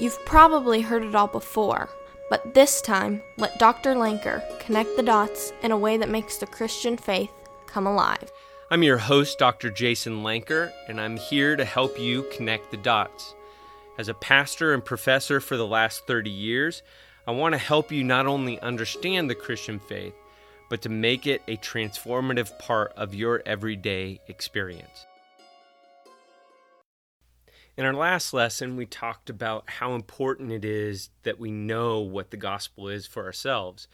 You've probably heard it all before, but this time, let Dr. Lanker connect the dots in a way that makes the Christian faith come alive. I'm your host, Dr. Jason Lanker, and I'm here to help you connect the dots. As a pastor and professor for the last 30 years, I want to help you not only understand the Christian faith, but to make it a transformative part of your everyday experience. In our last lesson, we talked about how important it is that we know what the gospel is for ourselves.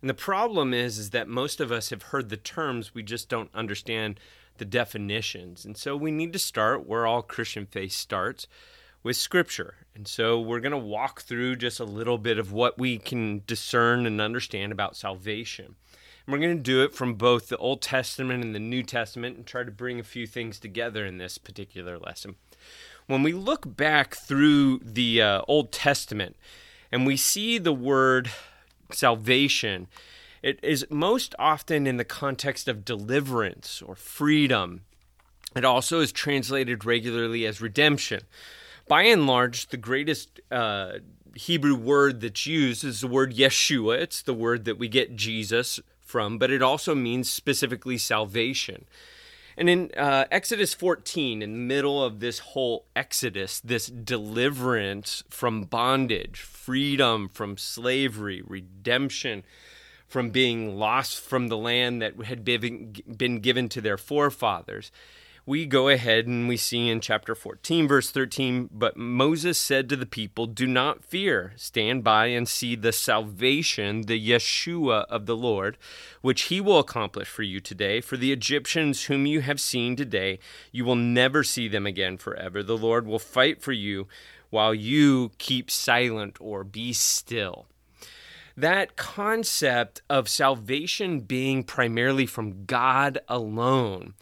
And the problem is is that most of us have heard the terms, we just don't understand the definitions. And so we need to start where all Christian faith starts with scripture. And so we're going to walk through just a little bit of what we can discern and understand about salvation. We're going to do it from both the Old Testament and the New Testament and try to bring a few things together in this particular lesson when we look back through the uh, Old Testament and we see the word salvation, it is most often in the context of deliverance or freedom. It also is translated regularly as redemption. By and large, the greatest uh, Hebrew word that's used is the word Yeshua. It's the word that we get Jesus from, but it also means specifically salvation. And in uh, Exodus 14, in the middle of this whole Exodus, this deliverance from bondage, freedom from slavery, redemption from being lost from the land that had been given to their forefathers, we go ahead and we see in chapter 14, verse 13, but Moses said to the people, Do not fear, stand by and see the salvation, the Yeshua of the Lord, which he will accomplish for you today. For the Egyptians whom you have seen today, you will never see them again forever. The Lord will fight for you while you keep silent or be still that concept of salvation being primarily from God alone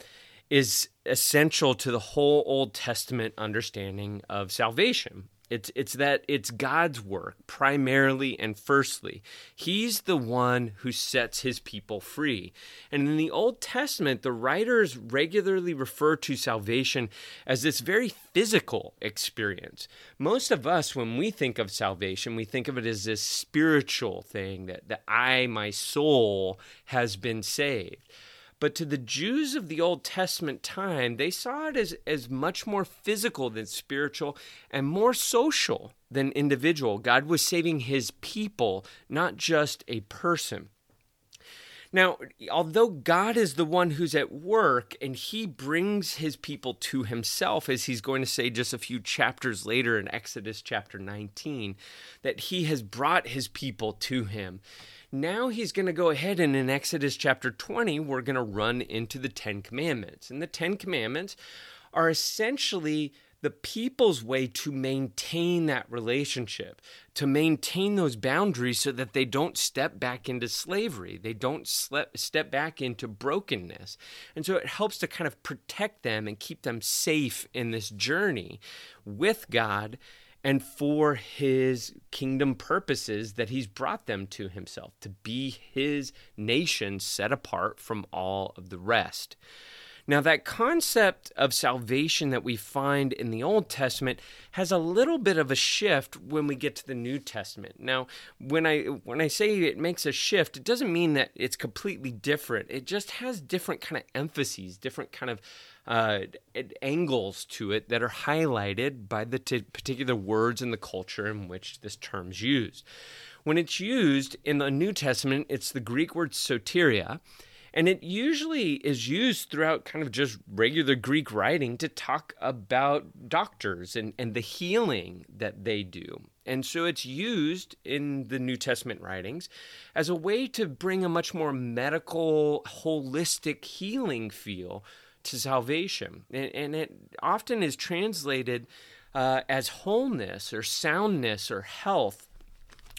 is essential to the whole Old Testament understanding of salvation. It's it's that it's God's work primarily and firstly. He's the one who sets his people free. And in the Old Testament, the writers regularly refer to salvation as this very physical experience. Most of us when we think of salvation, we think of it as this spiritual thing that that I my soul has been saved. But to the Jews of the Old Testament time, they saw it as, as much more physical than spiritual and more social than individual. God was saving his people, not just a person. Now, although God is the one who's at work and he brings his people to himself, as he's going to say just a few chapters later in Exodus chapter 19, that he has brought his people to him. Now he's going to go ahead and in Exodus chapter 20, we're going to run into the Ten Commandments. And the Ten Commandments are essentially the people's way to maintain that relationship, to maintain those boundaries so that they don't step back into slavery. They don't step back into brokenness. And so it helps to kind of protect them and keep them safe in this journey with God and for his kingdom purposes that he's brought them to himself, to be his nation set apart from all of the rest. Now, that concept of salvation that we find in the Old Testament has a little bit of a shift when we get to the New Testament. Now, when I when I say it makes a shift, it doesn't mean that it's completely different. It just has different kind of emphases, different kind of uh, angles to it that are highlighted by the t- particular words and the culture in which this term's used. When it's used in the New Testament, it's the Greek word soteria, and it usually is used throughout kind of just regular Greek writing to talk about doctors and, and the healing that they do. And so it's used in the New Testament writings as a way to bring a much more medical, holistic healing feel to salvation. And, and it often is translated uh, as wholeness or soundness or health.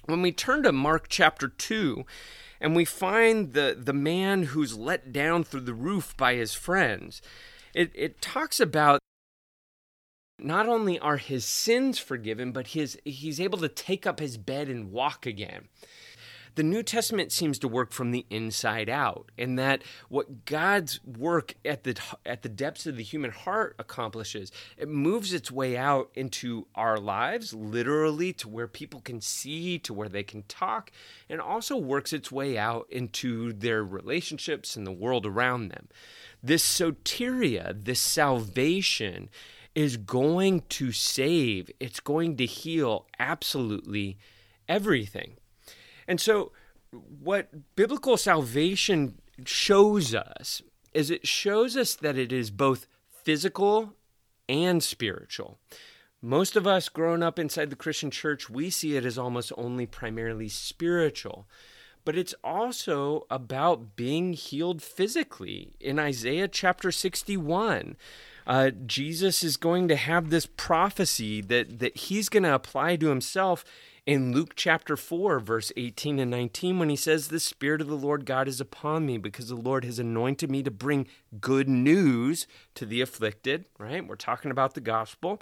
When we turn to Mark chapter 2, and we find the, the man who's let down through the roof by his friends, it, it talks about not only are his sins forgiven, but his, he's able to take up his bed and walk again. The New Testament seems to work from the inside out, and that what God's work at the at the depths of the human heart accomplishes, it moves its way out into our lives, literally to where people can see, to where they can talk, and also works its way out into their relationships and the world around them. This soteria, this salvation, is going to save. It's going to heal absolutely everything. And so, what biblical salvation shows us is it shows us that it is both physical and spiritual. Most of us growing up inside the Christian church, we see it as almost only primarily spiritual. But it's also about being healed physically. In Isaiah chapter 61, uh, Jesus is going to have this prophecy that, that he's going to apply to himself in Luke chapter 4, verse 18 and 19, when he says, The Spirit of the Lord God is upon me because the Lord has anointed me to bring good news to the afflicted, right? We're talking about the gospel.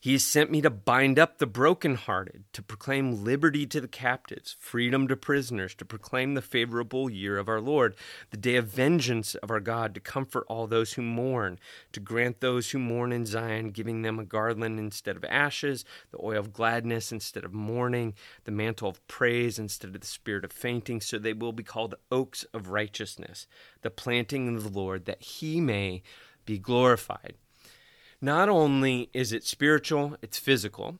He has sent me to bind up the brokenhearted, to proclaim liberty to the captives, freedom to prisoners, to proclaim the favorable year of our Lord, the day of vengeance of our God, to comfort all those who mourn, to grant those who mourn in Zion, giving them a garland instead of ashes, the oil of gladness instead of mourning, the mantle of praise instead of the spirit of fainting, so they will be called oaks of righteousness, the planting of the Lord, that he may be glorified not only is it spiritual, it's physical.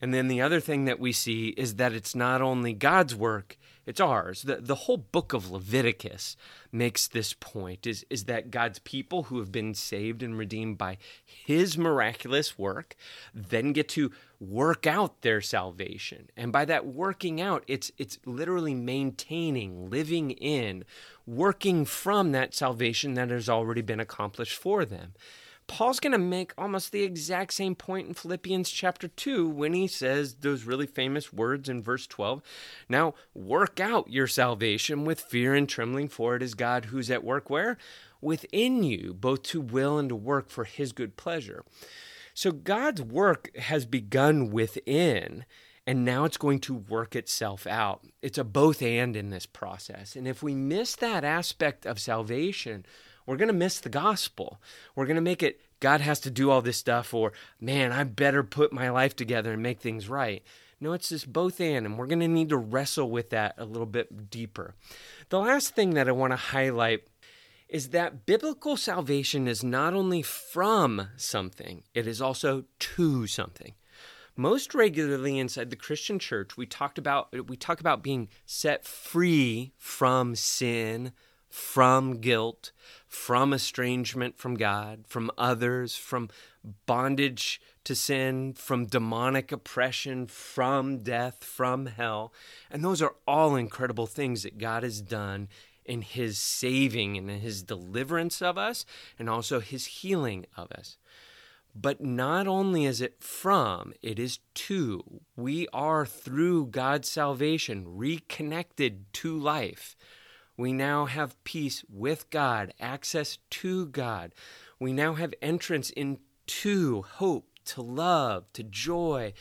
And then the other thing that we see is that it's not only God's work, it's ours. The, the whole book of Leviticus makes this point is, is that God's people who have been saved and redeemed by his miraculous work then get to work out their salvation. And by that working out, it's it's literally maintaining, living in, working from that salvation that has already been accomplished for them. Paul's going to make almost the exact same point in Philippians chapter 2 when he says those really famous words in verse 12. Now, work out your salvation with fear and trembling, for it is God who's at work where? Within you, both to will and to work for his good pleasure. So God's work has begun within and now it's going to work itself out. It's a both and in this process. And if we miss that aspect of salvation, we're going to miss the gospel. We're going to make it God has to do all this stuff, or man, I better put my life together and make things right. No, it's just both and, and we're going to need to wrestle with that a little bit deeper. The last thing that I want to highlight is that biblical salvation is not only from something, it is also to something. Most regularly inside the Christian church, we talked about we talk about being set free from sin, from guilt, from estrangement from God, from others, from bondage to sin, from demonic oppression, from death, from hell. And those are all incredible things that God has done in his saving and in his deliverance of us and also his healing of us. But not only is it from, it is to. We are through God's salvation reconnected to life we now have peace with God, access to God. We now have entrance into hope, to love, to joy.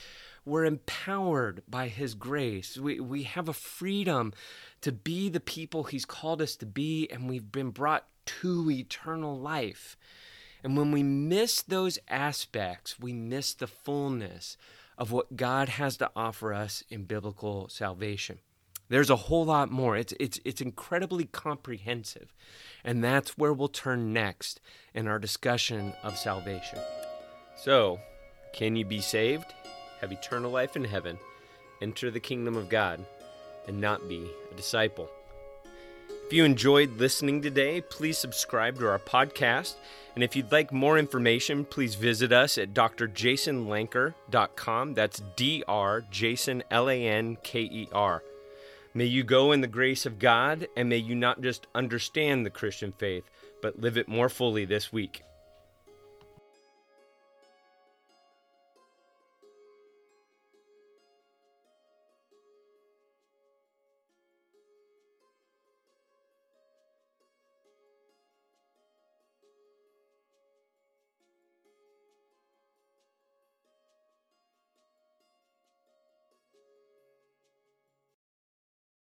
We're empowered by His grace. We, we have a freedom to be the people He's called us to be, and we've been brought to eternal life. And when we miss those aspects, we miss the fullness of what God has to offer us in biblical salvation. There's a whole lot more. It's it's it's incredibly comprehensive. And that's where we'll turn next in our discussion of salvation. So, can you be saved, have eternal life in heaven, enter the kingdom of God, and not be a disciple? If you enjoyed listening today, please subscribe to our podcast. And if you'd like more information, please visit us at drjasonlanker.com. That's D R Jason L A N K E R. May you go in the grace of God, and may you not just understand the Christian faith, but live it more fully this week.